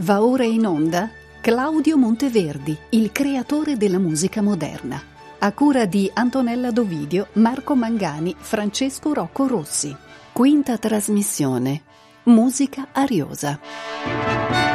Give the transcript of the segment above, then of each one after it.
Va ora in onda Claudio Monteverdi, il creatore della musica moderna, a cura di Antonella Dovidio, Marco Mangani, Francesco Rocco Rossi. Quinta trasmissione. Musica ariosa.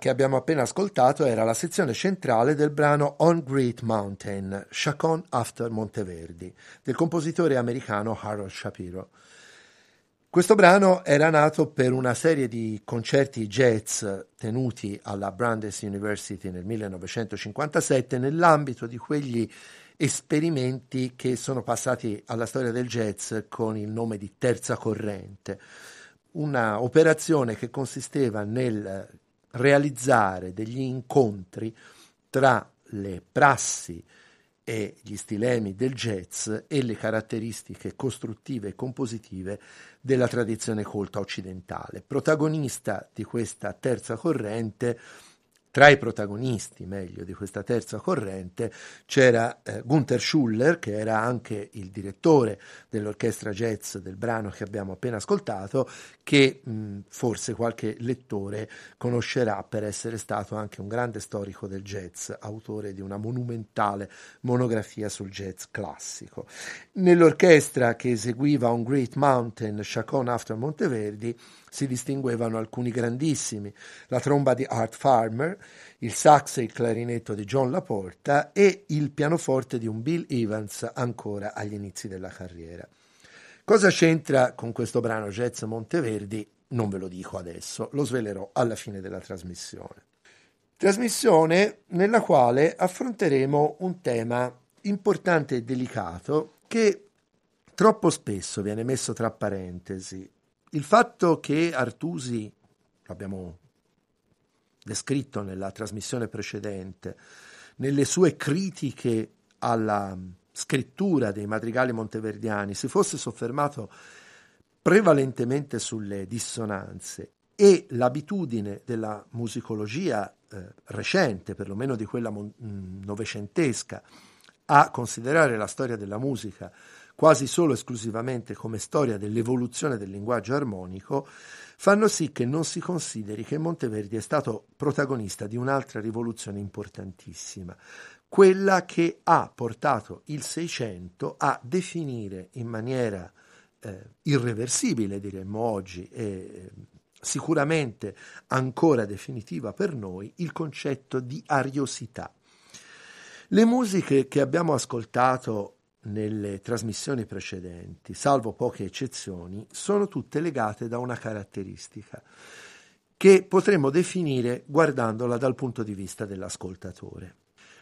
Che abbiamo appena ascoltato era la sezione centrale del brano On Great Mountain, Chacon After Monteverdi, del compositore americano Harold Shapiro. Questo brano era nato per una serie di concerti jazz tenuti alla Brandeis University nel 1957 nell'ambito di quegli esperimenti che sono passati alla storia del jazz con il nome di terza corrente, una operazione che consisteva nel realizzare degli incontri tra le prassi e gli stilemi del jazz e le caratteristiche costruttive e compositive della tradizione colta occidentale. Protagonista di questa terza corrente tra i protagonisti, meglio, di questa terza corrente c'era eh, Gunther Schuller, che era anche il direttore dell'orchestra jazz del brano che abbiamo appena ascoltato, che mh, forse qualche lettore conoscerà per essere stato anche un grande storico del jazz, autore di una monumentale monografia sul jazz classico. Nell'orchestra che eseguiva On Great Mountain, Chacon After Monteverdi, si distinguevano alcuni grandissimi, la tromba di Art Farmer, il sax e il clarinetto di John Laporta e il pianoforte di un Bill Evans ancora agli inizi della carriera. Cosa c'entra con questo brano Jazz Monteverdi? Non ve lo dico adesso, lo svelerò alla fine della trasmissione. Trasmissione nella quale affronteremo un tema importante e delicato che troppo spesso viene messo tra parentesi. Il fatto che Artusi, l'abbiamo descritto nella trasmissione precedente, nelle sue critiche alla scrittura dei madrigali monteverdiani si fosse soffermato prevalentemente sulle dissonanze e l'abitudine della musicologia eh, recente, perlomeno di quella mon- mm, novecentesca, a considerare la storia della musica quasi solo esclusivamente come storia dell'evoluzione del linguaggio armonico, fanno sì che non si consideri che Monteverdi è stato protagonista di un'altra rivoluzione importantissima, quella che ha portato il Seicento a definire in maniera eh, irreversibile, diremmo oggi, e eh, sicuramente ancora definitiva per noi, il concetto di ariosità. Le musiche che abbiamo ascoltato nelle trasmissioni precedenti, salvo poche eccezioni, sono tutte legate da una caratteristica che potremmo definire guardandola dal punto di vista dell'ascoltatore.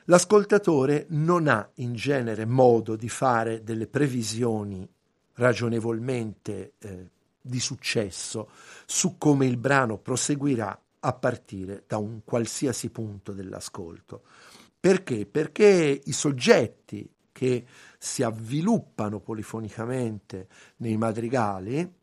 L'ascoltatore non ha in genere modo di fare delle previsioni ragionevolmente eh, di successo su come il brano proseguirà a partire da un qualsiasi punto dell'ascolto. Perché? Perché i soggetti che si avviluppano polifonicamente nei madrigali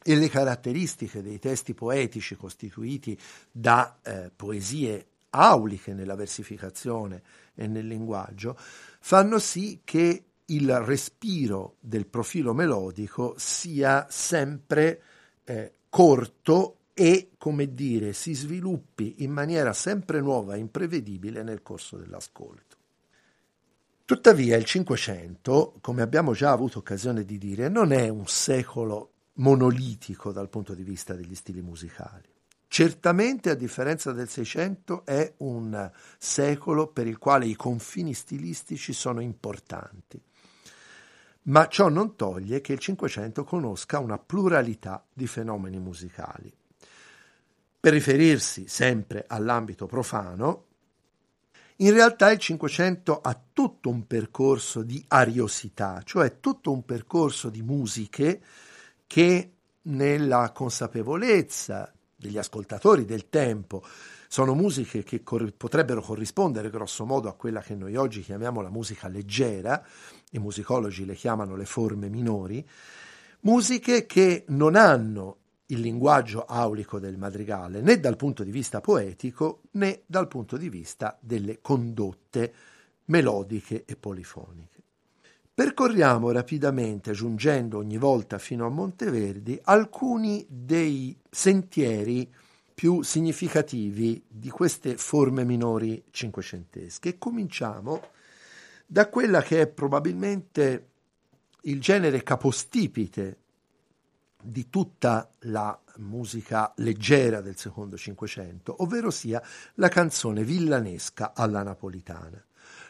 e le caratteristiche dei testi poetici costituiti da eh, poesie auliche nella versificazione e nel linguaggio fanno sì che il respiro del profilo melodico sia sempre eh, corto e, come dire, si sviluppi in maniera sempre nuova e imprevedibile nel corso dell'ascolto. Tuttavia il Cinquecento, come abbiamo già avuto occasione di dire, non è un secolo monolitico dal punto di vista degli stili musicali. Certamente, a differenza del Seicento, è un secolo per il quale i confini stilistici sono importanti ma ciò non toglie che il Cinquecento conosca una pluralità di fenomeni musicali. Per riferirsi sempre all'ambito profano, in realtà il Cinquecento ha tutto un percorso di ariosità, cioè tutto un percorso di musiche che nella consapevolezza degli ascoltatori del tempo sono musiche che cor- potrebbero corrispondere grosso modo a quella che noi oggi chiamiamo la musica leggera, i musicologi le chiamano le forme minori, musiche che non hanno il linguaggio aulico del madrigale né dal punto di vista poetico né dal punto di vista delle condotte melodiche e polifoniche. Percorriamo rapidamente, giungendo ogni volta fino a Monteverdi, alcuni dei sentieri più significativi di queste forme minori cinquecentesche e cominciamo da quella che è probabilmente il genere capostipite di tutta la musica leggera del secondo Cinquecento, ovvero sia la canzone villanesca alla napolitana.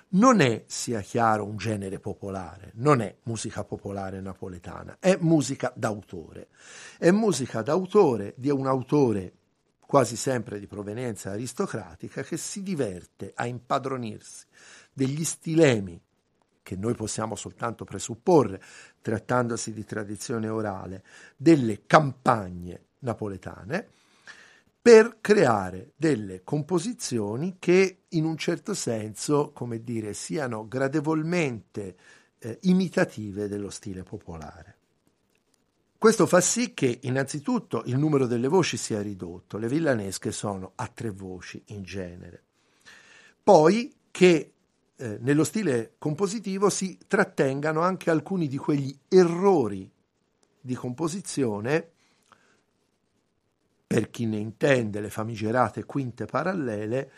Non è, sia chiaro, un genere popolare, non è musica popolare napoletana, è musica d'autore. È musica d'autore di un autore quasi sempre di provenienza aristocratica, che si diverte a impadronirsi degli stilemi che noi possiamo soltanto presupporre, trattandosi di tradizione orale, delle campagne napoletane, per creare delle composizioni che in un certo senso, come dire, siano gradevolmente eh, imitative dello stile popolare. Questo fa sì che innanzitutto il numero delle voci sia ridotto, le villanesche sono a tre voci in genere. Poi che eh, nello stile compositivo si trattengano anche alcuni di quegli errori di composizione, per chi ne intende le famigerate quinte parallele,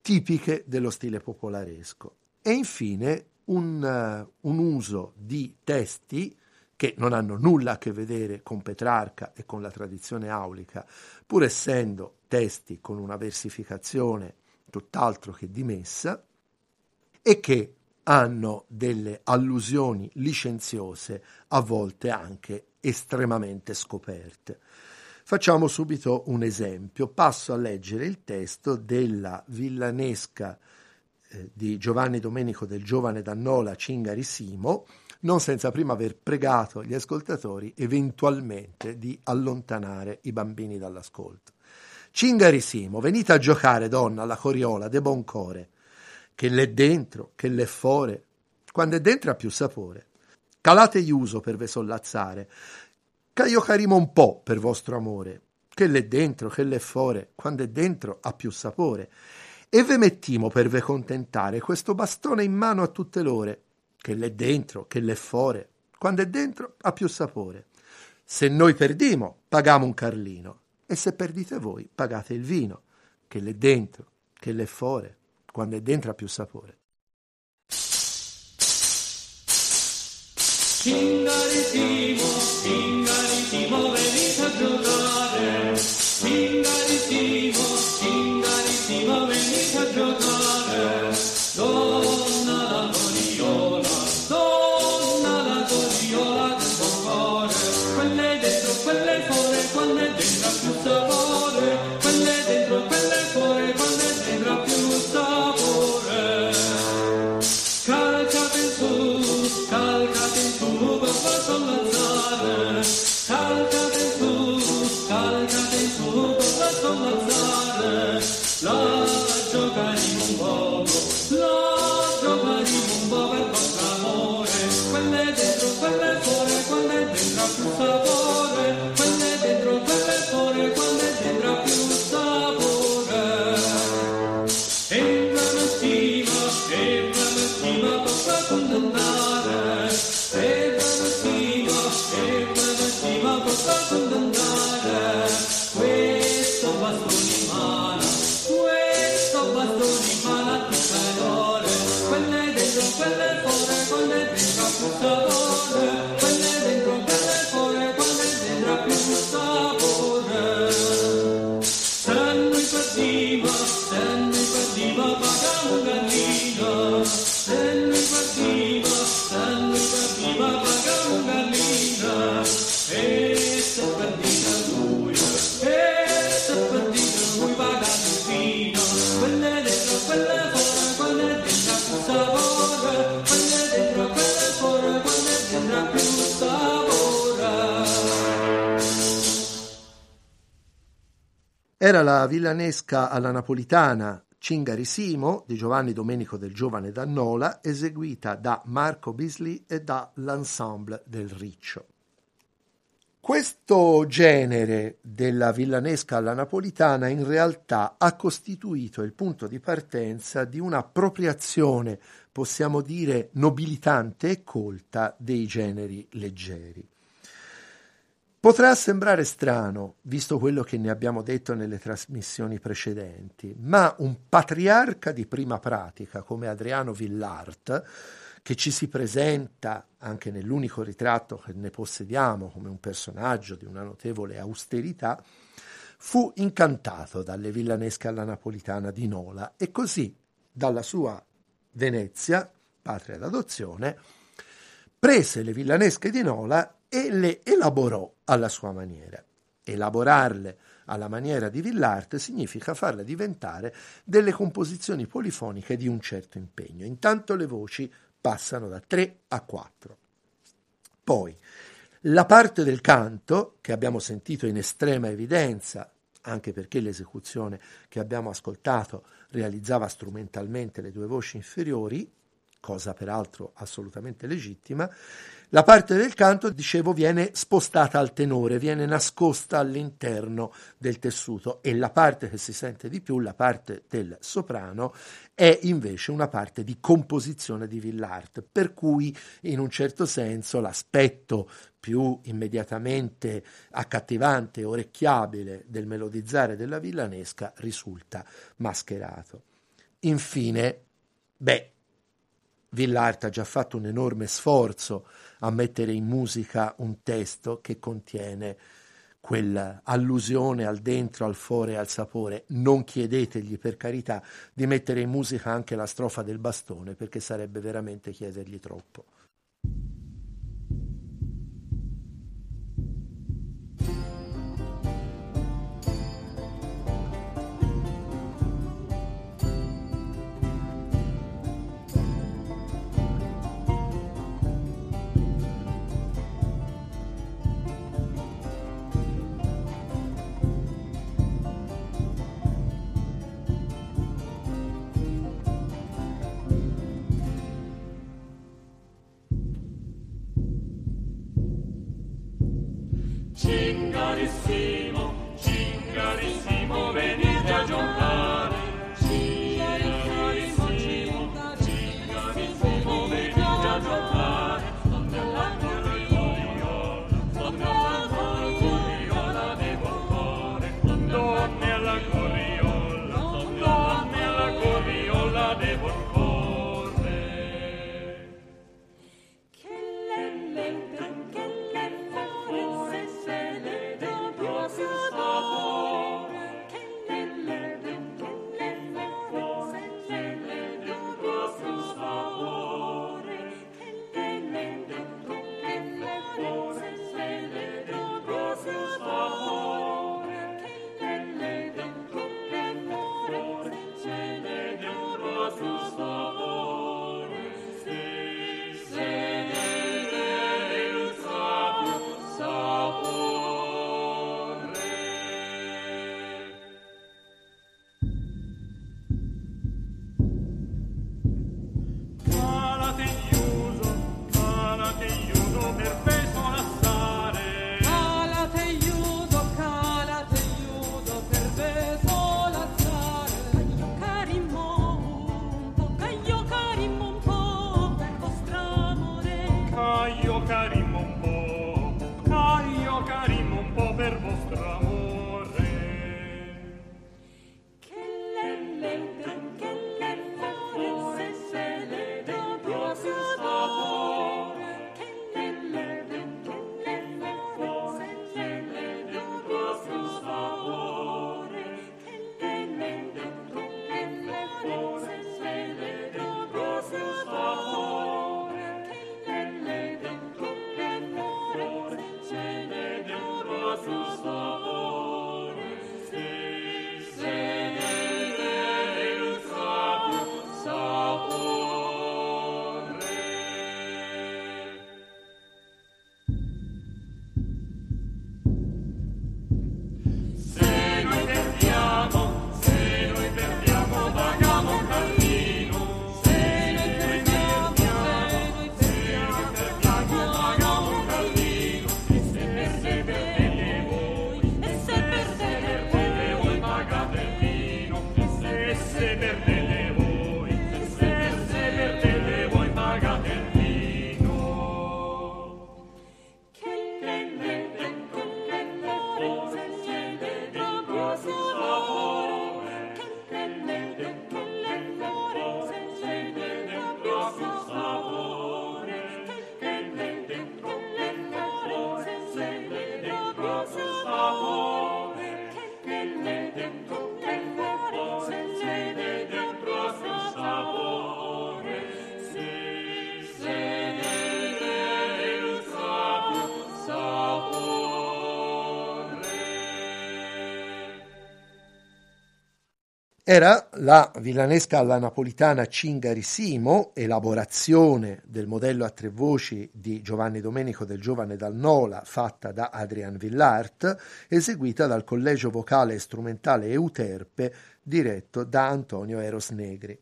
tipiche dello stile popolaresco. E infine un, uh, un uso di testi che non hanno nulla a che vedere con Petrarca e con la tradizione aulica, pur essendo testi con una versificazione tutt'altro che dimessa, e che hanno delle allusioni licenziose, a volte anche estremamente scoperte. Facciamo subito un esempio. Passo a leggere il testo della villanesca eh, di Giovanni Domenico del Giovane Dannola Cingarisimo, non senza prima aver pregato gli ascoltatori eventualmente di allontanare i bambini dall'ascolto. Cingarisimo, venite a giocare, donna, alla coriola, de bon core, che l'è dentro, che l'è fuori, quando è dentro ha più sapore. Calate uso per ve sollazzare, che io carimo un po' per vostro amore, che l'è dentro, che l'è fuori, quando è dentro ha più sapore. E ve mettimo per ve contentare questo bastone in mano a tutte l'ore, che l'è dentro, che l'è fuori, quando è dentro ha più sapore. Se noi perdimo, pagamo un carlino, e se perdite voi, pagate il vino, che l'è dentro, che l'è fuori, quando è dentro ha più sapore. Cingaritimo, cingaritimo, venite a giocare. Cingaritimo, cingaritimo, venite a Era la villanesca alla napolitana Cingarisimo di Giovanni Domenico del Giovane Dannola, eseguita da Marco Bisley e dall'ensemble del Riccio. Questo genere della villanesca alla napolitana in realtà ha costituito il punto di partenza di un'appropriazione, possiamo dire, nobilitante e colta dei generi leggeri. Potrà sembrare strano, visto quello che ne abbiamo detto nelle trasmissioni precedenti, ma un patriarca di prima pratica come Adriano Villart, che ci si presenta anche nell'unico ritratto che ne possediamo come un personaggio di una notevole austerità, fu incantato dalle villanesche alla napolitana di Nola e così dalla sua Venezia, patria d'adozione, prese le villanesche di Nola e le elaborò alla sua maniera. Elaborarle alla maniera di Villart significa farle diventare delle composizioni polifoniche di un certo impegno. Intanto le voci passano da 3 a 4. Poi la parte del canto, che abbiamo sentito in estrema evidenza, anche perché l'esecuzione che abbiamo ascoltato realizzava strumentalmente le due voci inferiori, cosa peraltro assolutamente legittima, la parte del canto, dicevo, viene spostata al tenore, viene nascosta all'interno del tessuto e la parte che si sente di più, la parte del soprano, è invece una parte di composizione di Villart, per cui in un certo senso l'aspetto più immediatamente accattivante e orecchiabile del melodizzare della villanesca risulta mascherato. Infine, beh, Villart ha già fatto un enorme sforzo a mettere in musica un testo che contiene quell'allusione al dentro, al fore e al sapore. Non chiedetegli per carità di mettere in musica anche la strofa del bastone perché sarebbe veramente chiedergli troppo. Era la villanesca alla napolitana Cingarissimo, elaborazione del modello a tre voci di Giovanni Domenico del Giovane dal Nola, fatta da Adrian Villart, eseguita dal Collegio Vocale e Strumentale Euterpe, diretto da Antonio Eros Negri.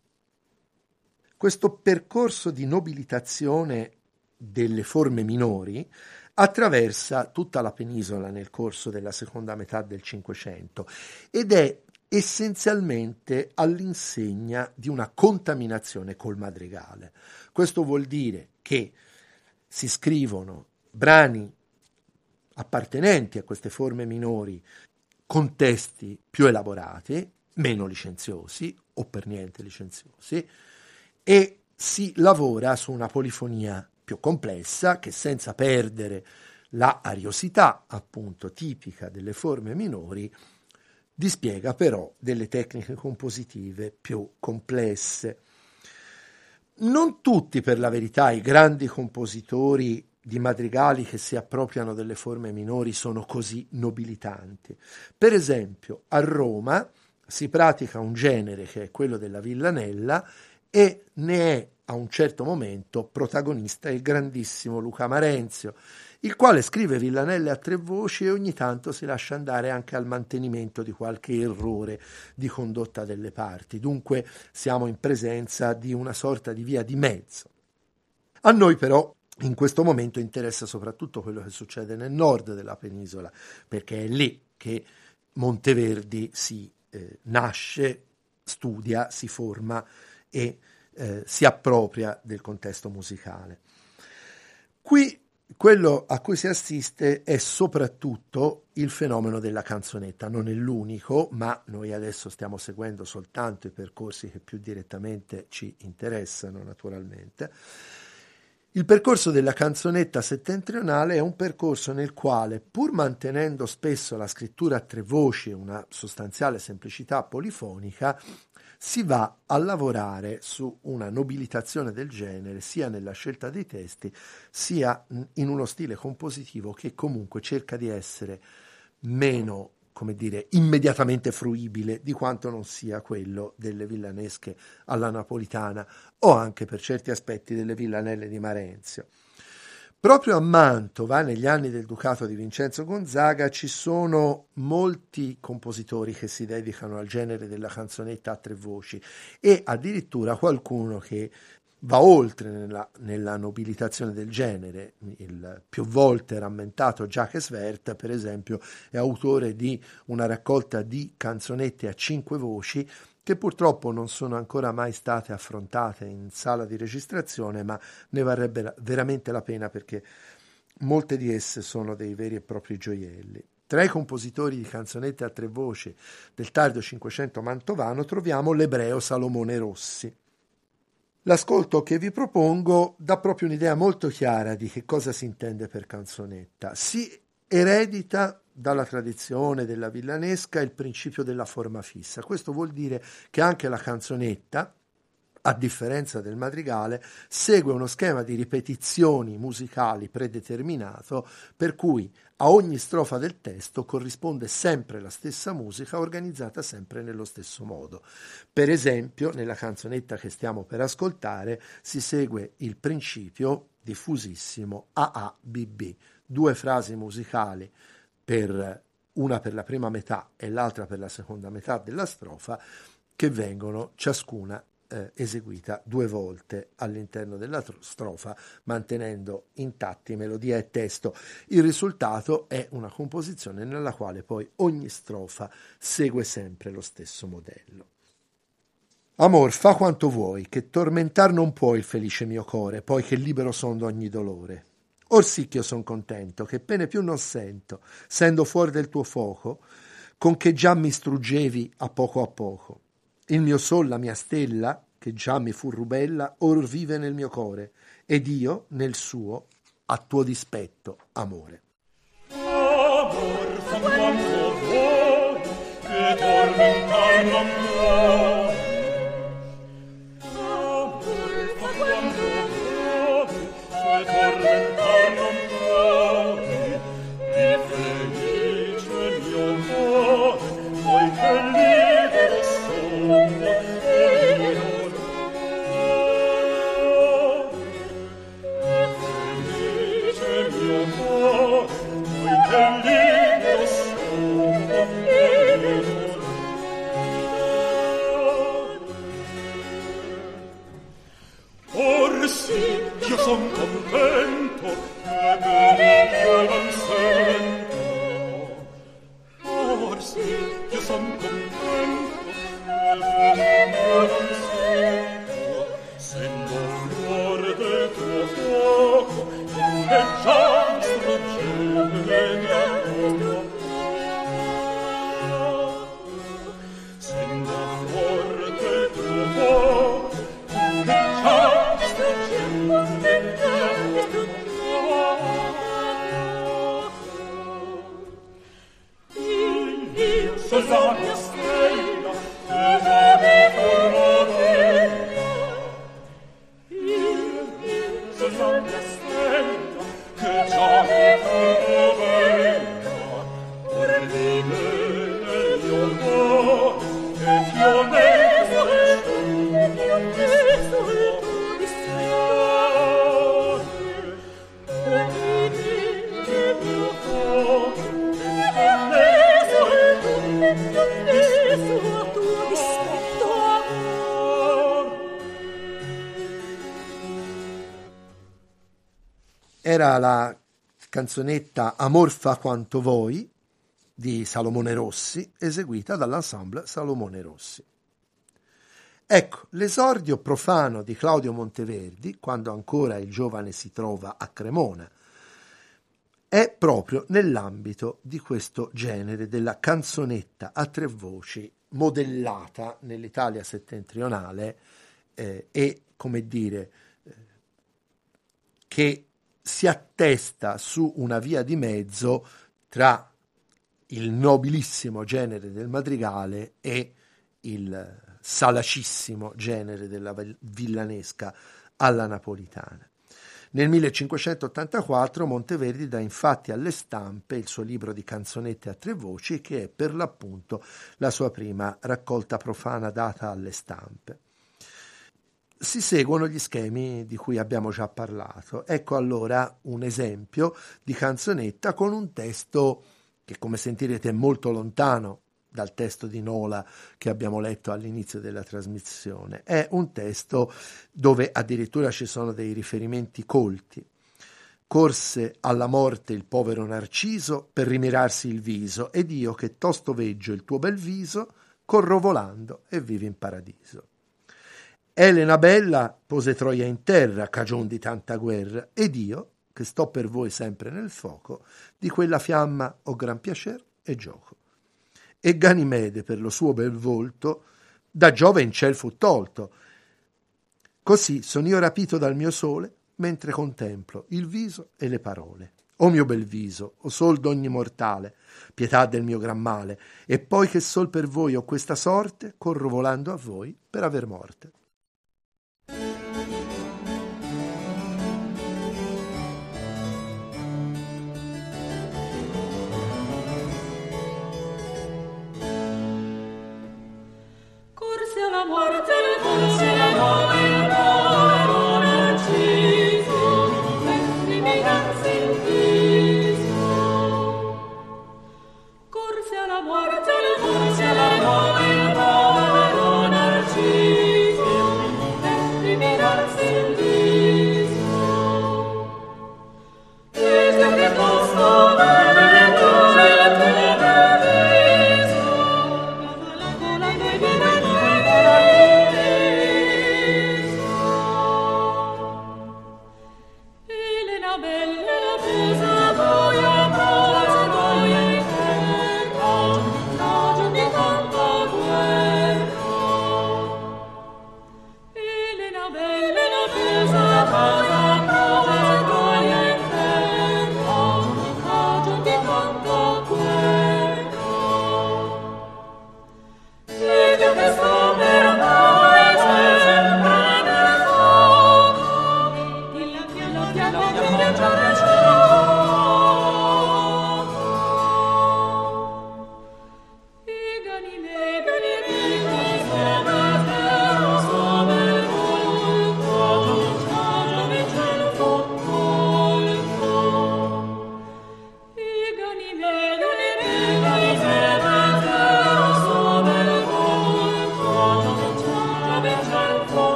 Questo percorso di nobilitazione delle forme minori attraversa tutta la penisola nel corso della seconda metà del Cinquecento ed è essenzialmente all'insegna di una contaminazione col madrigale. Questo vuol dire che si scrivono brani appartenenti a queste forme minori con testi più elaborati, meno licenziosi o per niente licenziosi, e si lavora su una polifonia più complessa che senza perdere la ariosità appunto tipica delle forme minori dispiega però delle tecniche compositive più complesse. Non tutti, per la verità, i grandi compositori di madrigali che si appropriano delle forme minori sono così nobilitanti. Per esempio, a Roma si pratica un genere che è quello della villanella e ne è a un certo momento protagonista il grandissimo Luca Marenzio, il quale scrive villanelle a tre voci e ogni tanto si lascia andare anche al mantenimento di qualche errore di condotta delle parti. Dunque siamo in presenza di una sorta di via di mezzo. A noi però in questo momento interessa soprattutto quello che succede nel nord della penisola, perché è lì che Monteverdi si eh, nasce, studia, si forma e eh, si appropria del contesto musicale. Qui quello a cui si assiste è soprattutto il fenomeno della canzonetta, non è l'unico, ma noi adesso stiamo seguendo soltanto i percorsi che più direttamente ci interessano, naturalmente. Il percorso della canzonetta settentrionale è un percorso nel quale, pur mantenendo spesso la scrittura a tre voci e una sostanziale semplicità polifonica, si va a lavorare su una nobilitazione del genere sia nella scelta dei testi sia in uno stile compositivo che comunque cerca di essere meno come dire, immediatamente fruibile di quanto non sia quello delle villanesche alla napolitana o anche per certi aspetti delle villanelle di Marenzio. Proprio a Mantova, negli anni del ducato di Vincenzo Gonzaga, ci sono molti compositori che si dedicano al genere della canzonetta a tre voci e addirittura qualcuno che va oltre nella, nella nobilitazione del genere. Il più volte rammentato Jacques Vert, per esempio, è autore di una raccolta di canzonette a cinque voci che purtroppo non sono ancora mai state affrontate in sala di registrazione, ma ne varrebbe veramente la pena perché molte di esse sono dei veri e propri gioielli. Tra i compositori di canzonette a tre voci del tardo Cinquecento mantovano troviamo l'ebreo Salomone Rossi. L'ascolto che vi propongo dà proprio un'idea molto chiara di che cosa si intende per canzonetta. Si eredita dalla tradizione della villanesca il principio della forma fissa. Questo vuol dire che anche la canzonetta, a differenza del madrigale, segue uno schema di ripetizioni musicali predeterminato per cui a ogni strofa del testo corrisponde sempre la stessa musica organizzata sempre nello stesso modo. Per esempio, nella canzonetta che stiamo per ascoltare si segue il principio diffusissimo AABB, due frasi musicali per una per la prima metà e l'altra per la seconda metà della strofa, che vengono ciascuna eh, eseguita due volte all'interno della strofa, mantenendo intatti melodia e testo. Il risultato è una composizione nella quale poi ogni strofa segue sempre lo stesso modello. Amor, fa quanto vuoi, che tormentar non puoi il felice mio core, poi che libero son d'ogni dolore. Or sì che io son contento, che pene più non sento, sendo fuori del tuo fuoco, con che già mi struggevi a poco a poco. Il mio sol, la mia stella, che già mi fu rubella, or vive nel mio core, ed io nel suo, a tuo dispetto, amore. Amor, era la canzonetta Amor fa quanto voi di Salomone Rossi, eseguita dall'ensemble Salomone Rossi. Ecco, l'esordio profano di Claudio Monteverdi, quando ancora il giovane si trova a Cremona, è proprio nell'ambito di questo genere della canzonetta a tre voci modellata nell'Italia settentrionale eh, e, come dire, eh, che si attesta su una via di mezzo tra il nobilissimo genere del madrigale e il salacissimo genere della villanesca alla napolitana. Nel 1584 Monteverdi dà infatti alle stampe il suo libro di canzonette a tre voci che è per l'appunto la sua prima raccolta profana data alle stampe. Si seguono gli schemi di cui abbiamo già parlato. Ecco allora un esempio di canzonetta con un testo che come sentirete è molto lontano dal testo di Nola che abbiamo letto all'inizio della trasmissione. È un testo dove addirittura ci sono dei riferimenti colti. Corse alla morte il povero Narciso per rimirarsi il viso, ed io che tosto veggio il tuo bel viso, corro volando e vivo in paradiso. Elena bella pose Troia in terra, cagion di tanta guerra, ed io, che sto per voi sempre nel fuoco, di quella fiamma ho gran piacer e gioco e Ganimede per lo suo bel volto da Giove in ciel fu tolto. Così son io rapito dal mio sole mentre contemplo il viso e le parole. O mio bel viso, o sol d'ogni mortale, pietà del mio gran male, e poi che sol per voi ho questa sorte, corro volando a voi per aver morte. amor del.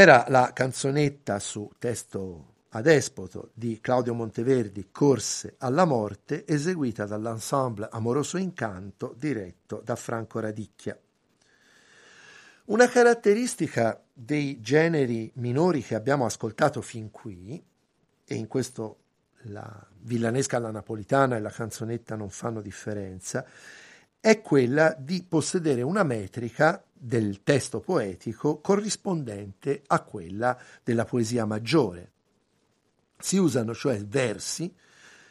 Era la canzonetta su testo adespoto di Claudio Monteverdi Corse alla morte, eseguita dall'ensemble Amoroso Incanto diretto da Franco Radicchia. Una caratteristica dei generi minori che abbiamo ascoltato fin qui, e in questo la villanesca alla napolitana e la canzonetta non fanno differenza, è quella di possedere una metrica del testo poetico corrispondente a quella della poesia maggiore. Si usano cioè versi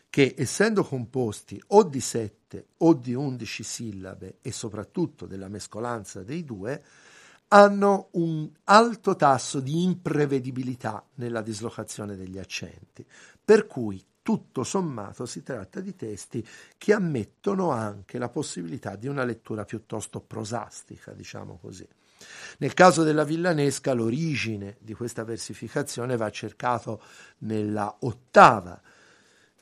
che, essendo composti o di sette o di undici sillabe e soprattutto della mescolanza dei due, hanno un alto tasso di imprevedibilità nella dislocazione degli accenti, per cui tutto sommato si tratta di testi che ammettono anche la possibilità di una lettura piuttosto prosastica, diciamo così. Nel caso della villanesca l'origine di questa versificazione va cercato nella ottava,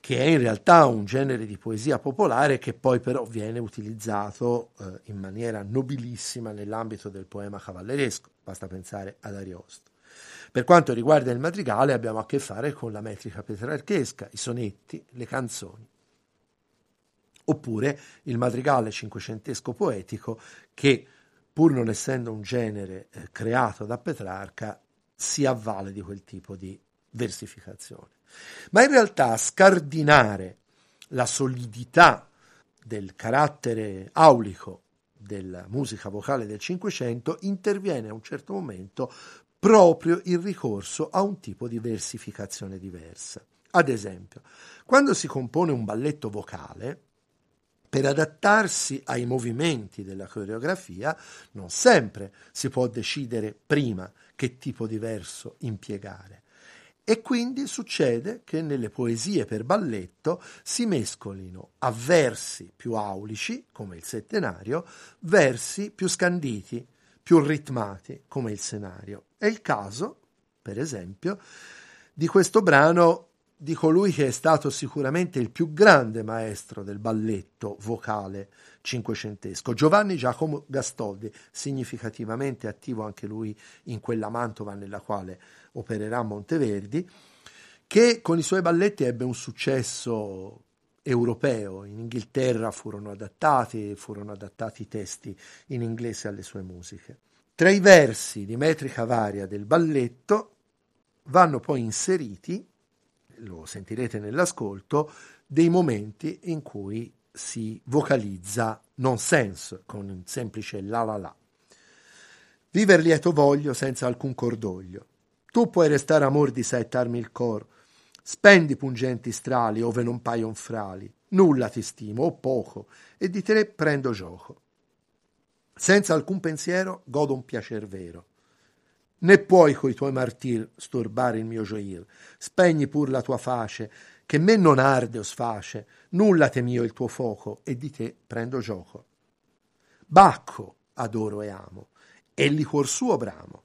che è in realtà un genere di poesia popolare che poi però viene utilizzato eh, in maniera nobilissima nell'ambito del poema cavalleresco, basta pensare ad Ariosto. Per quanto riguarda il madrigale abbiamo a che fare con la metrica petrarchesca, i sonetti, le canzoni. Oppure il madrigale cinquecentesco poetico che, pur non essendo un genere eh, creato da Petrarca, si avvale di quel tipo di versificazione. Ma in realtà scardinare la solidità del carattere aulico della musica vocale del Cinquecento interviene a un certo momento proprio il ricorso a un tipo di versificazione diversa. Ad esempio, quando si compone un balletto vocale, per adattarsi ai movimenti della coreografia, non sempre si può decidere prima che tipo di verso impiegare. E quindi succede che nelle poesie per balletto si mescolino a versi più aulici, come il settenario, versi più scanditi, più ritmati, come il senario. È il caso, per esempio, di questo brano di colui che è stato sicuramente il più grande maestro del balletto vocale cinquecentesco, Giovanni Giacomo Gastoldi, significativamente attivo anche lui in quella Mantova nella quale opererà Monteverdi, che con i suoi balletti ebbe un successo europeo. In Inghilterra furono adattati, furono adattati i testi in inglese alle sue musiche. Tra i versi di metrica varia del balletto vanno poi inseriti, lo sentirete nell'ascolto, dei momenti in cui si vocalizza nonsense con un semplice la la la. Viver lieto voglio senza alcun cordoglio, tu puoi restare amor di saettarmi il cor, spendi pungenti strali ove non paion frali, nulla ti stimo o poco, e di te prendo gioco. Senza alcun pensiero godo un piacer vero. Né puoi coi tuoi martir storbare il mio gioir, spegni pur la tua face, che me non arde o sface, nulla temio il tuo fuoco, e di te prendo gioco. Bacco adoro e amo, e liquor suo bramo,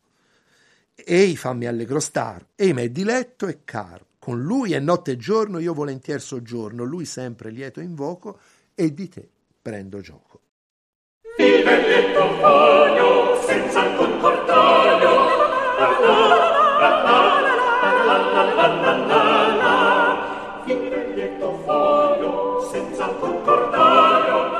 Ei fammi allegro star, ei m'è diletto e caro. Con lui è notte e giorno, io volentier soggiorno, lui sempre lieto invoco e di te prendo gioco. Il belletto foglio, senza alcun cordoglio, Il belletto foglio, senza alcun cordoglio,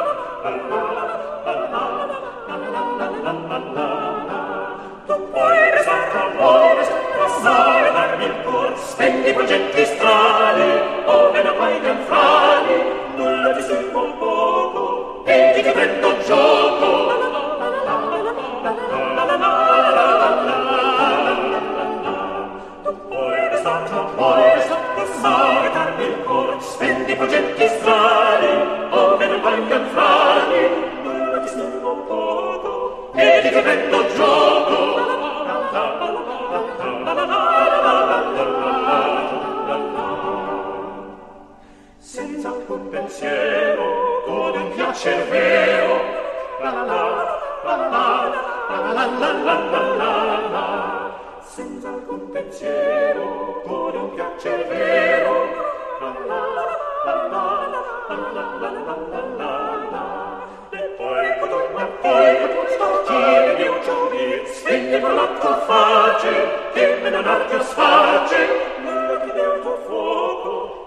spendi progetti strani, ove la fai frani nulla ti servo un poco, vedi che prendo gioco. Tu puoi restare, non puoi restare, passare, darmi il cor, spendi progetti strani, ove la fai frani nulla ti servo un poco, vedi che prendo gioco. un pensiero, con un piacer vero. La la la, la la la, la la la la la la Senza alcun pensiero, con un piacer vero. La la la la, la la la la la la la E poi, ma poi, stortire di un giorni, svegli con l'atto facile, che me non ha a sface.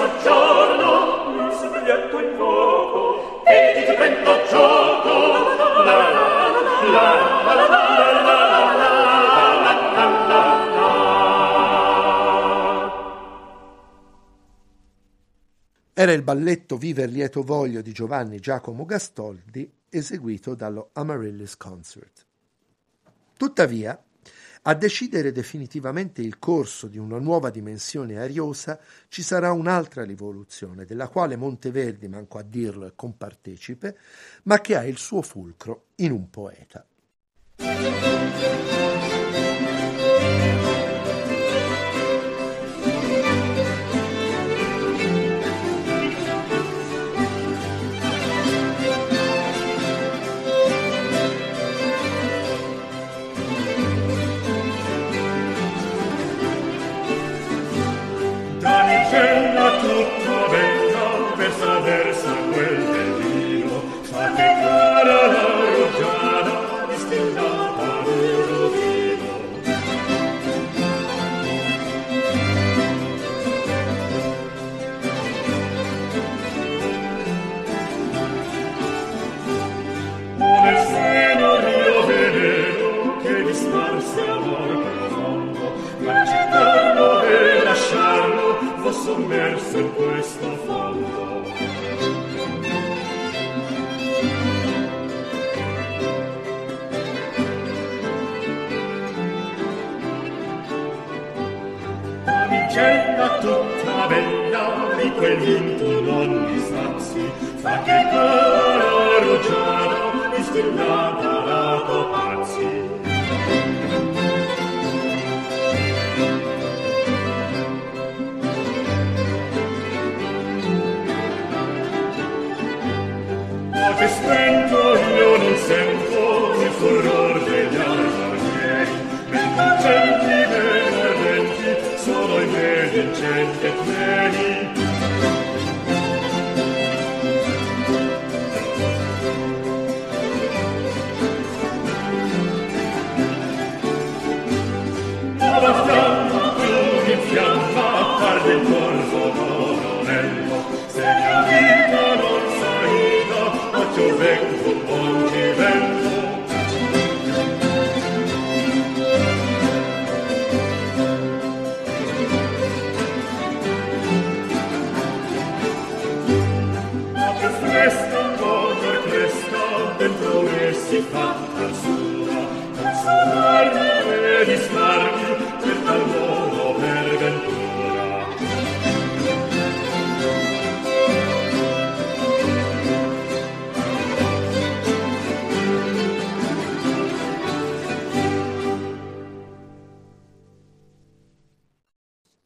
soggiorno, il soglietto in voi. Era il balletto Viver lieto voglio di Giovanni Giacomo Gastoldi eseguito dallo Amaryllis Concert. Tuttavia, a decidere definitivamente il corso di una nuova dimensione ariosa ci sarà un'altra rivoluzione, della quale Monteverdi, manco a dirlo, è compartecipe, ma che ha il suo fulcro in un poeta.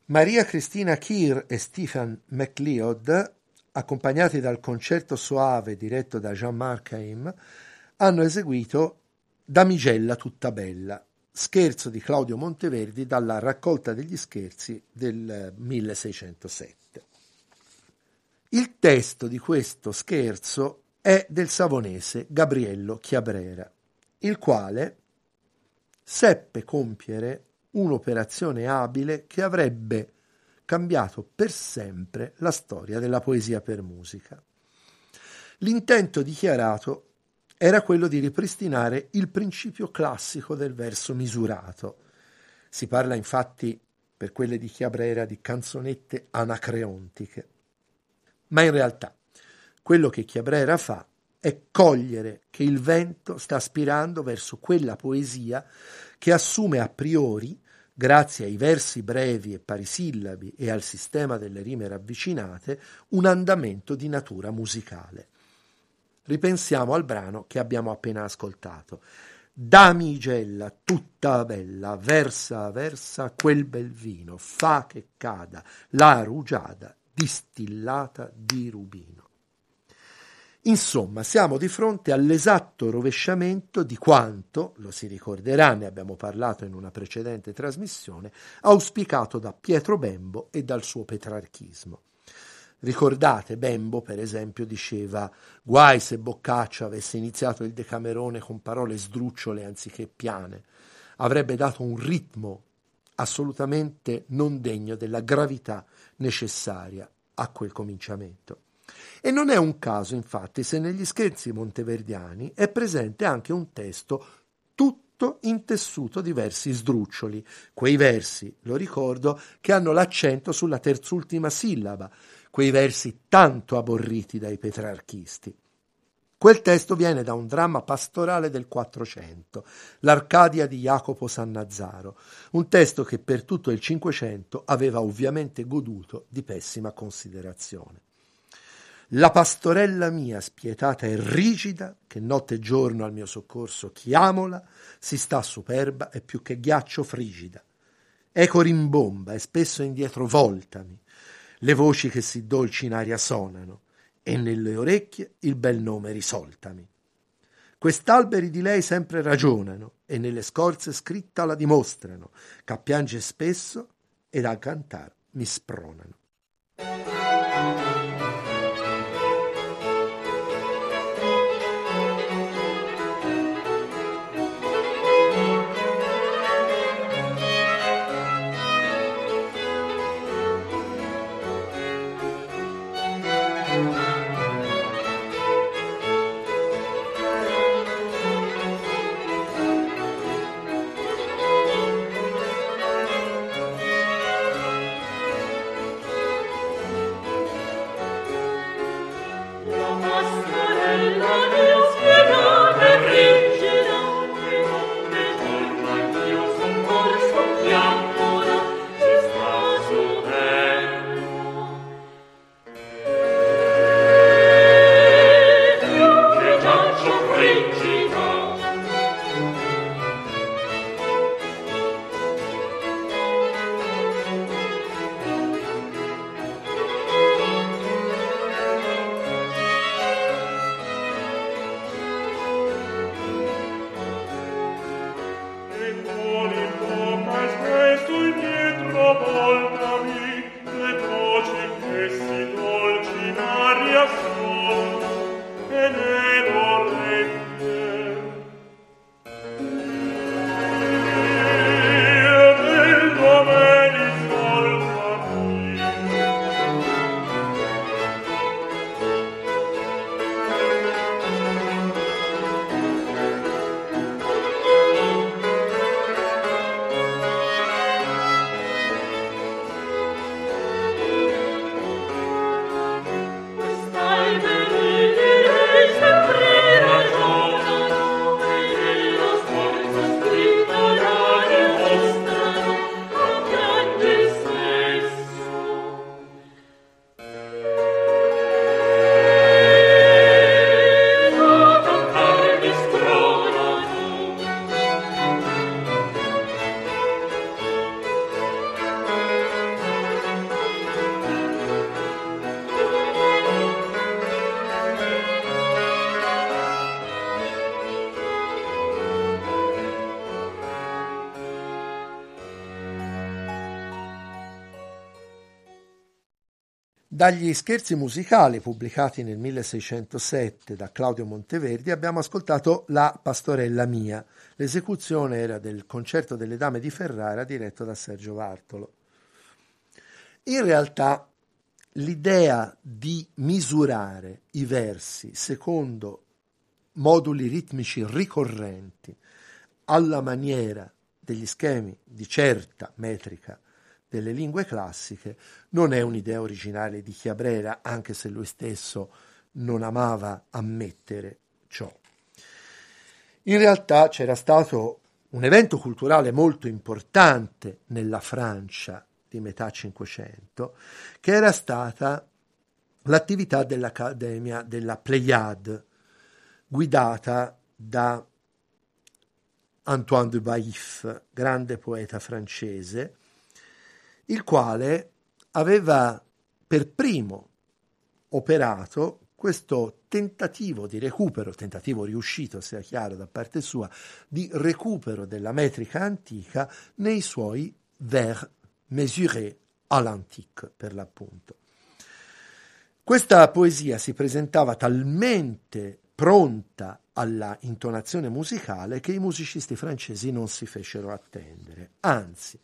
Maria Cristina Keir e Stephen MacLeod, accompagnati dal concerto soave diretto da Jean-Marc Haim, hanno eseguito Damigella tutta bella, scherzo di Claudio Monteverdi dalla raccolta degli scherzi del 1607. Il testo di questo scherzo è del savonese Gabriello Chiabrera, il quale seppe compiere un'operazione abile che avrebbe cambiato per sempre la storia della poesia per musica. L'intento dichiarato era quello di ripristinare il principio classico del verso misurato. Si parla infatti, per quelle di Chiabrera, di canzonette anacreontiche. Ma in realtà quello che Chiabrera fa è cogliere che il vento sta aspirando verso quella poesia che assume a priori grazie ai versi brevi e parisillabi e al sistema delle rime ravvicinate, un andamento di natura musicale. Ripensiamo al brano che abbiamo appena ascoltato. Damigella tutta bella, versa versa quel bel vino, fa che cada la rugiada distillata di rubino. Insomma, siamo di fronte all'esatto rovesciamento di quanto, lo si ricorderà, ne abbiamo parlato in una precedente trasmissione, auspicato da Pietro Bembo e dal suo petrarchismo. Ricordate, Bembo, per esempio, diceva guai se Boccaccio avesse iniziato il Decamerone con parole sdrucciole anziché piane, avrebbe dato un ritmo assolutamente non degno della gravità necessaria a quel cominciamento. E non è un caso, infatti, se negli scherzi monteverdiani è presente anche un testo tutto intessuto di versi sdruccioli, quei versi, lo ricordo, che hanno l'accento sulla terzultima sillaba, quei versi tanto aborriti dai petrarchisti. Quel testo viene da un dramma pastorale del Quattrocento, l'Arcadia di Jacopo Sannazzaro, un testo che per tutto il Cinquecento aveva ovviamente goduto di pessima considerazione. La pastorella mia spietata e rigida, che notte e giorno al mio soccorso chiamola, si sta superba e più che ghiaccio frigida. Eco rimbomba e spesso indietro voltami, le voci che si dolci in aria sonano, e nelle orecchie il bel nome risoltami. Quest'alberi di lei sempre ragionano e nelle scorze scritta la dimostrano, che piange spesso ed a cantar mi spronano. Dagli scherzi musicali pubblicati nel 1607 da Claudio Monteverdi abbiamo ascoltato La Pastorella Mia. L'esecuzione era del Concerto delle Dame di Ferrara diretto da Sergio Vartolo. In realtà l'idea di misurare i versi secondo moduli ritmici ricorrenti alla maniera degli schemi di certa metrica delle lingue classiche non è un'idea originale di Chiabrera, anche se lui stesso non amava ammettere ciò. In realtà c'era stato un evento culturale molto importante nella Francia di metà Cinquecento, che era stata l'attività dell'Accademia della Pléiade, guidata da Antoine de Baïf, grande poeta francese, il quale aveva per primo operato questo tentativo di recupero, tentativo riuscito sia chiaro da parte sua, di recupero della metrica antica nei suoi vers mesurés à l'antique per l'appunto. Questa poesia si presentava talmente pronta alla intonazione musicale che i musicisti francesi non si fecero attendere. Anzi,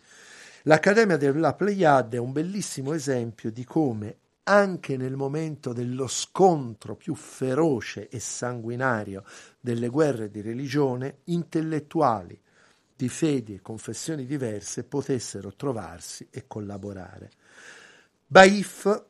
l'Accademia della Pléiade è un bellissimo esempio di come anche nel momento dello scontro più feroce e sanguinario delle guerre di religione, intellettuali di fedi e confessioni diverse potessero trovarsi e collaborare. Baif,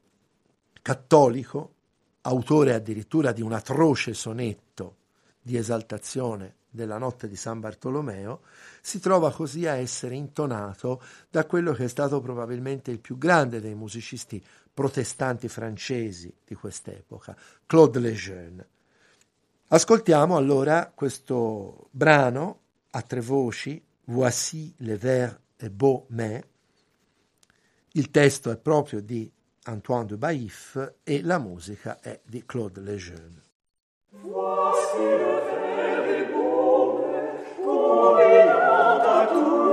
cattolico, autore addirittura di un atroce sonetto di esaltazione della notte di San Bartolomeo, si trova così a essere intonato da quello che è stato probabilmente il più grande dei musicisti protestanti francesi di quest'epoca, Claude Lejeune. Ascoltiamo allora questo brano a tre voci, Voici les vers et beaux mais. Il testo è proprio di Antoine de Baïf e la musica è di Claude Lejeune. Voici le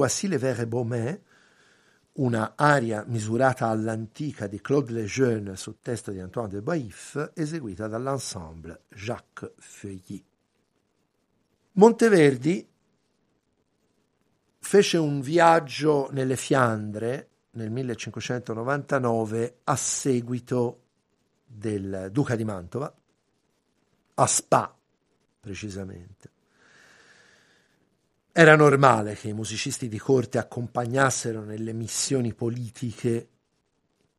Voici les vers et Beaumet, una aria misurata all'antica di Claude Lejeune sul testo di Antoine de Baïf, eseguita dall'ensemble Jacques Feuilly. Monteverdi fece un viaggio nelle Fiandre nel 1599 a seguito del duca di Mantova, a Spa precisamente. Era normale che i musicisti di corte accompagnassero nelle missioni politiche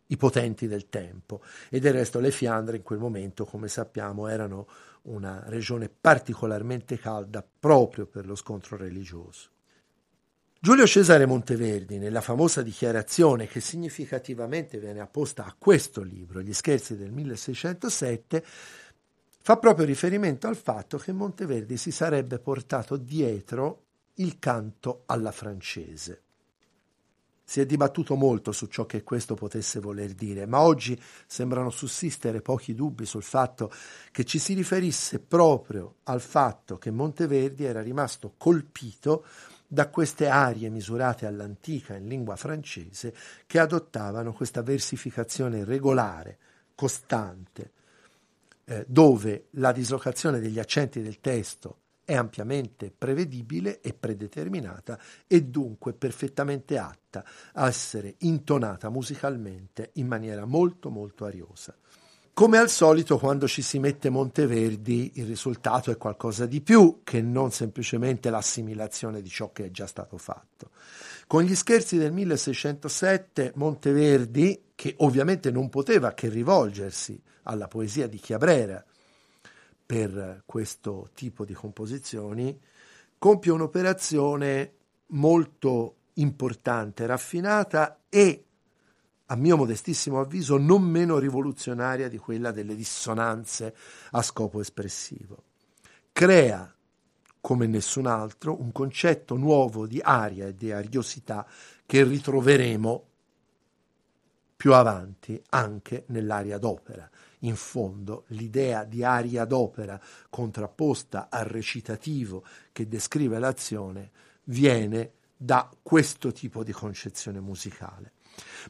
i potenti del tempo e del resto le Fiandre in quel momento, come sappiamo, erano una regione particolarmente calda proprio per lo scontro religioso. Giulio Cesare Monteverdi, nella famosa dichiarazione che significativamente viene apposta a questo libro, Gli scherzi del 1607, fa proprio riferimento al fatto che Monteverdi si sarebbe portato dietro il canto alla francese. Si è dibattuto molto su ciò che questo potesse voler dire, ma oggi sembrano sussistere pochi dubbi sul fatto che ci si riferisse proprio al fatto che Monteverdi era rimasto colpito da queste arie misurate all'antica in lingua francese che adottavano questa versificazione regolare, costante, eh, dove la dislocazione degli accenti del testo è ampiamente prevedibile e predeterminata e dunque perfettamente atta a essere intonata musicalmente in maniera molto molto ariosa. Come al solito, quando ci si mette Monteverdi, il risultato è qualcosa di più che non semplicemente l'assimilazione di ciò che è già stato fatto. Con gli scherzi del 1607, Monteverdi, che ovviamente non poteva che rivolgersi alla poesia di Chiabrera, per questo tipo di composizioni, compie un'operazione molto importante, raffinata e, a mio modestissimo avviso, non meno rivoluzionaria di quella delle dissonanze a scopo espressivo. Crea, come nessun altro, un concetto nuovo di aria e di ariosità che ritroveremo più avanti anche nell'aria d'opera. In fondo l'idea di aria d'opera contrapposta al recitativo che descrive l'azione viene da questo tipo di concezione musicale.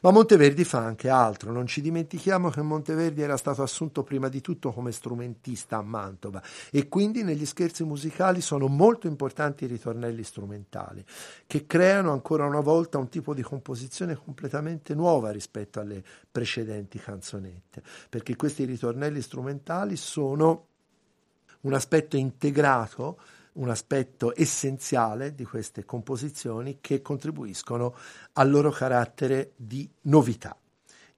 Ma Monteverdi fa anche altro, non ci dimentichiamo che Monteverdi era stato assunto prima di tutto come strumentista a Mantova. E quindi negli scherzi musicali sono molto importanti i ritornelli strumentali, che creano ancora una volta un tipo di composizione completamente nuova rispetto alle precedenti canzonette, perché questi ritornelli strumentali sono un aspetto integrato un aspetto essenziale di queste composizioni che contribuiscono al loro carattere di novità.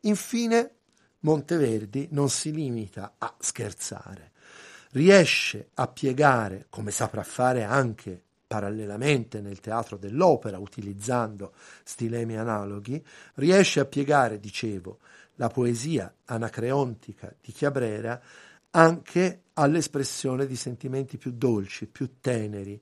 Infine, Monteverdi non si limita a scherzare, riesce a piegare, come saprà fare anche parallelamente nel teatro dell'opera, utilizzando stilemi analoghi, riesce a piegare, dicevo, la poesia anacreontica di Chiabrera anche all'espressione di sentimenti più dolci, più teneri,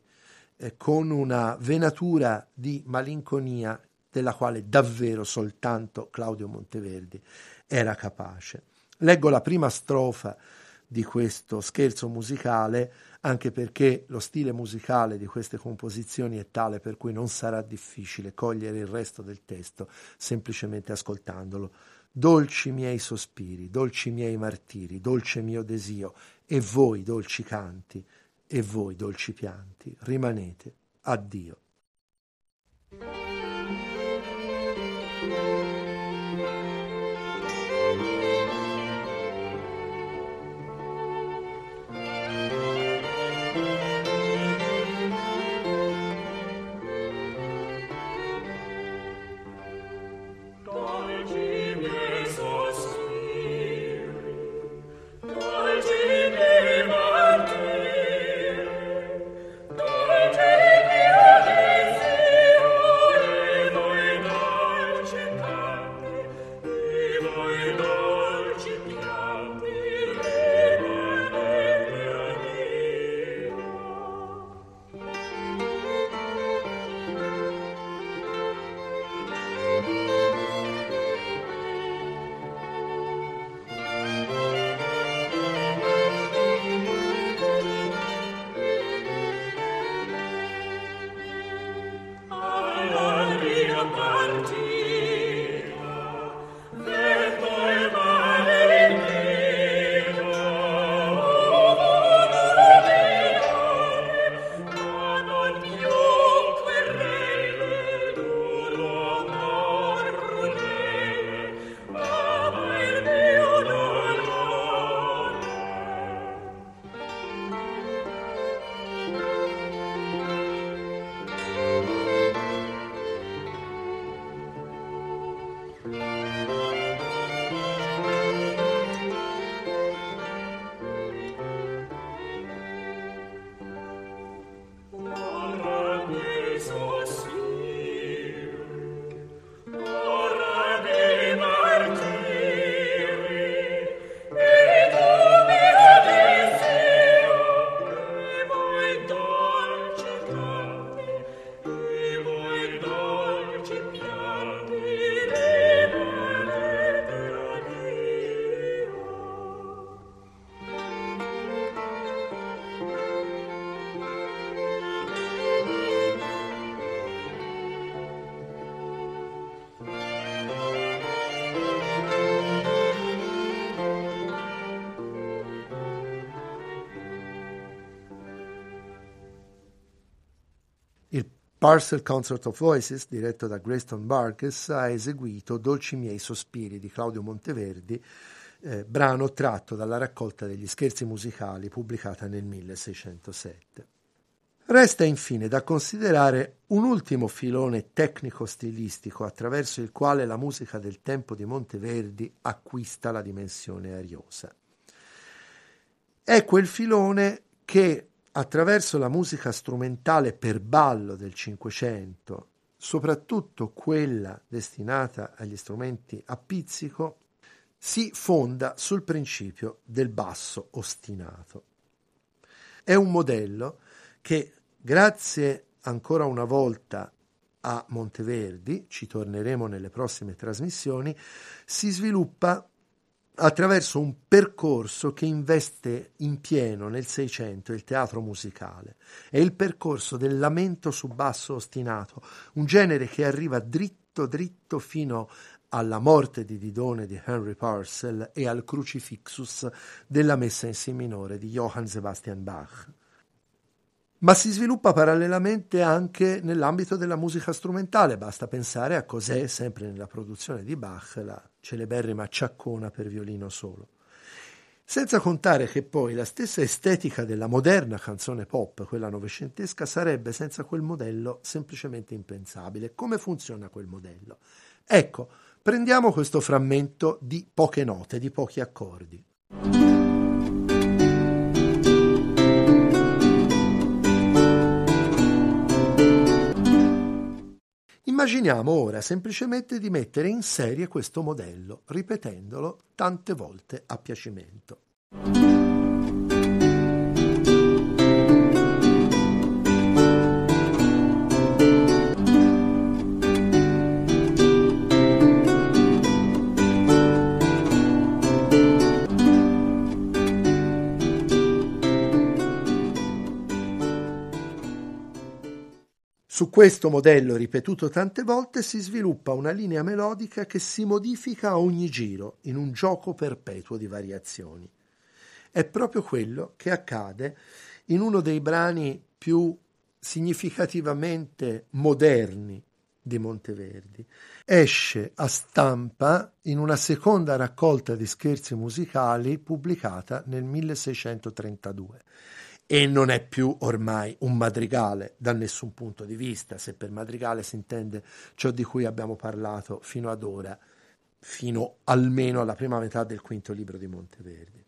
eh, con una venatura di malinconia della quale davvero soltanto Claudio Monteverdi era capace. Leggo la prima strofa di questo scherzo musicale, anche perché lo stile musicale di queste composizioni è tale per cui non sarà difficile cogliere il resto del testo semplicemente ascoltandolo. Dolci miei sospiri, dolci miei martiri, dolce mio desio, e voi dolci canti, e voi dolci pianti, rimanete. Addio. Parcel Concert of Voices, diretto da Grayston Burgess, ha eseguito Dolci miei sospiri di Claudio Monteverdi, eh, brano tratto dalla raccolta degli scherzi musicali pubblicata nel 1607. Resta infine da considerare un ultimo filone tecnico-stilistico attraverso il quale la musica del tempo di Monteverdi acquista la dimensione ariosa. È quel filone che attraverso la musica strumentale per ballo del Cinquecento, soprattutto quella destinata agli strumenti a pizzico, si fonda sul principio del basso ostinato. È un modello che, grazie ancora una volta a Monteverdi, ci torneremo nelle prossime trasmissioni, si sviluppa attraverso un percorso che investe in pieno nel Seicento il teatro musicale. È il percorso del lamento su basso ostinato, un genere che arriva dritto dritto fino alla morte di Didone di Henry Purcell e al crucifixus della messa in si minore di Johann Sebastian Bach ma si sviluppa parallelamente anche nell'ambito della musica strumentale. Basta pensare a cos'è, sempre nella produzione di Bach, la celeberrima ciaccona per violino solo. Senza contare che poi la stessa estetica della moderna canzone pop, quella novecentesca, sarebbe senza quel modello semplicemente impensabile. Come funziona quel modello? Ecco, prendiamo questo frammento di poche note, di pochi accordi. Immaginiamo ora semplicemente di mettere in serie questo modello, ripetendolo tante volte a piacimento. Su questo modello ripetuto tante volte si sviluppa una linea melodica che si modifica a ogni giro in un gioco perpetuo di variazioni. È proprio quello che accade in uno dei brani più significativamente moderni di Monteverdi. Esce a stampa in una seconda raccolta di scherzi musicali pubblicata nel 1632 e non è più ormai un madrigale da nessun punto di vista, se per madrigale si intende ciò di cui abbiamo parlato fino ad ora, fino almeno alla prima metà del quinto libro di Monteverdi.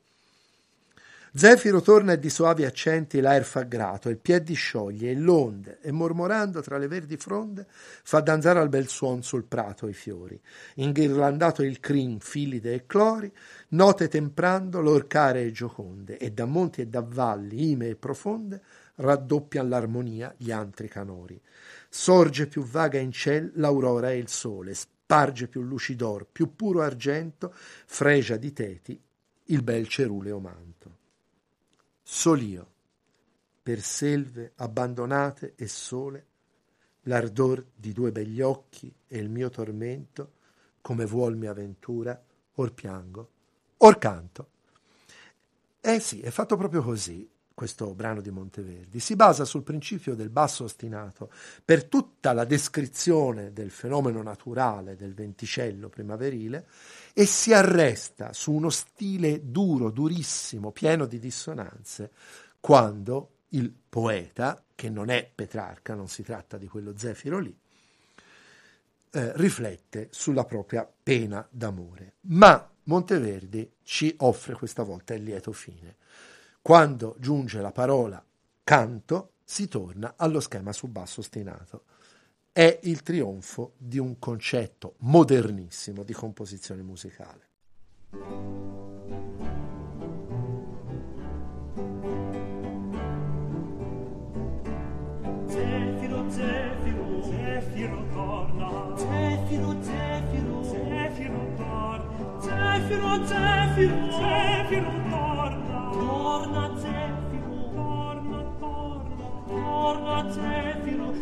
Zefiro torna e di soavi accenti l'aer fa grato, il piedi scioglie e l'onde, e mormorando tra le verdi fronde, fa danzare al bel suon sul prato i fiori. Inghirlandato il crin, filide e clori, note temprando lor care e gioconde, e da monti e da valli, ime e profonde, raddoppian l'armonia gli antri canori. Sorge più vaga in ciel l'aurora e il sole, sparge più lucidor, più puro argento, fregia di teti il bel ceruleo manto sol'io, per selve abbandonate e sole, l'ardor di due begli occhi e il mio tormento, come vuol mia ventura, or piango, or canto. Eh sì, è fatto proprio così questo brano di Monteverdi. Si basa sul principio del basso ostinato per tutta la descrizione del fenomeno naturale del venticello primaverile e si arresta su uno stile duro, durissimo, pieno di dissonanze, quando il poeta, che non è Petrarca, non si tratta di quello Zefiro lì, eh, riflette sulla propria pena d'amore. Ma Monteverdi ci offre questa volta il lieto fine. Quando giunge la parola canto, si torna allo schema su basso ostinato è il trionfo di un concetto modernissimo di composizione musicale. Zefiro, Zefiro, Zefiro torna. Zefiro, Zefiro, Zefiro torna. Zefiro, Zefiro, Zefiro torna. Torna Zefiro, torna, torna, torna Zefiro,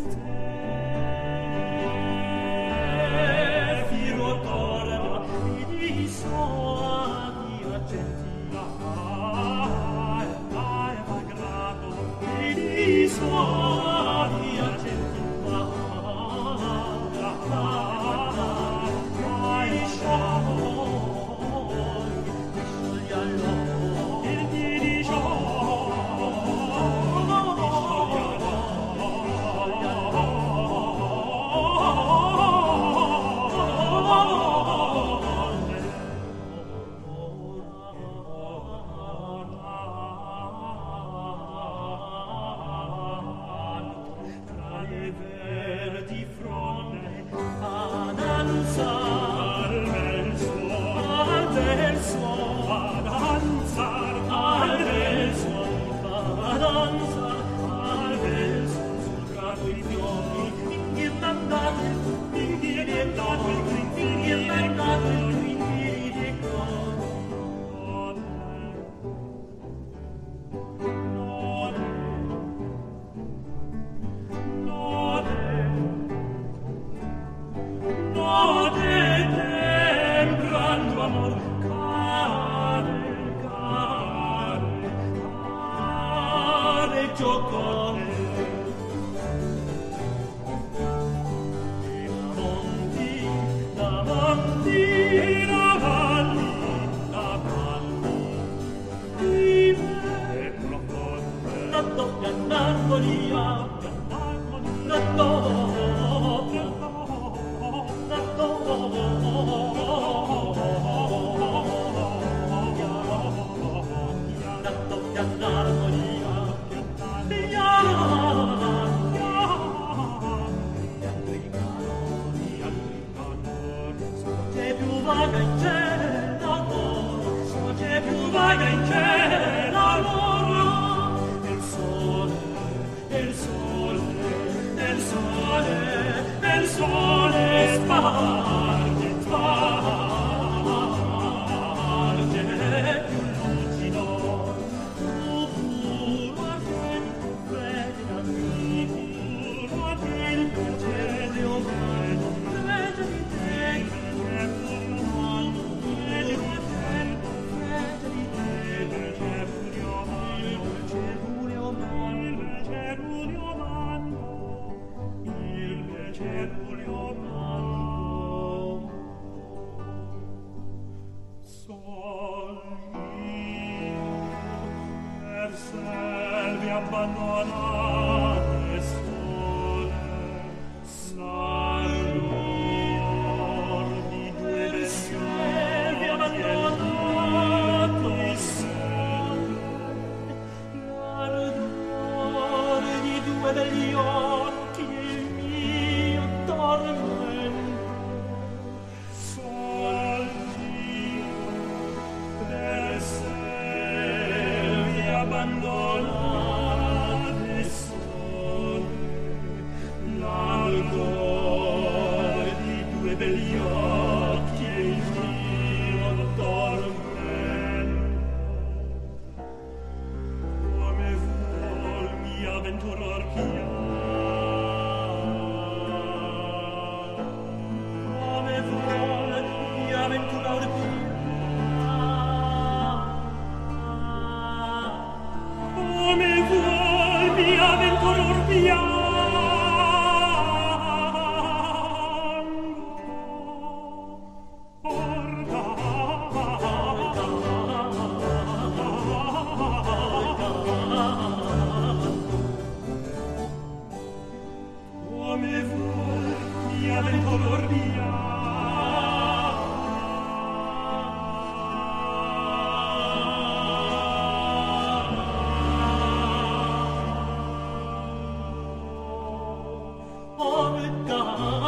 Zefiro.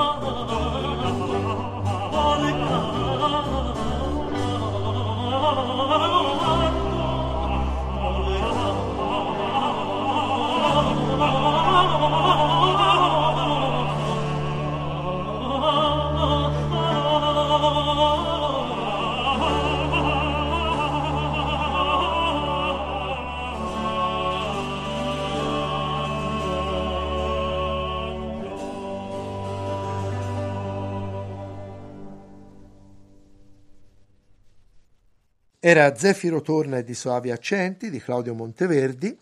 Era Zefiro Torna e di Soavi Accenti di Claudio Monteverdi,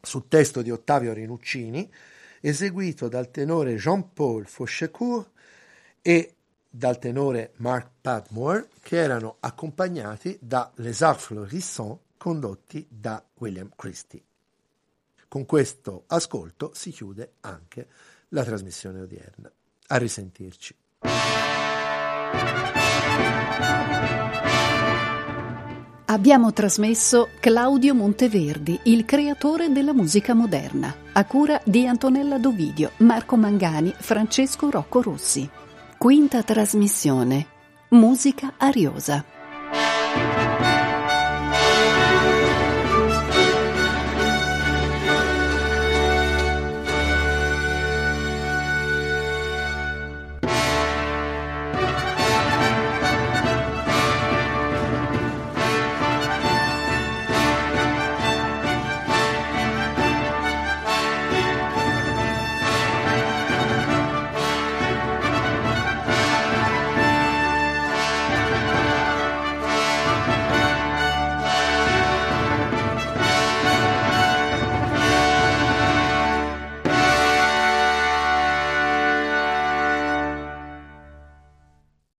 su testo di Ottavio Rinuccini, eseguito dal tenore Jean-Paul Fauchecourt e dal tenore Mark Padmore, che erano accompagnati da Les Arts Florissants condotti da William Christie. Con questo ascolto si chiude anche la trasmissione odierna. A risentirci. Abbiamo trasmesso Claudio Monteverdi, il creatore della musica moderna, a cura di Antonella Dovidio, Marco Mangani, Francesco Rocco Rossi. Quinta trasmissione. Musica ariosa.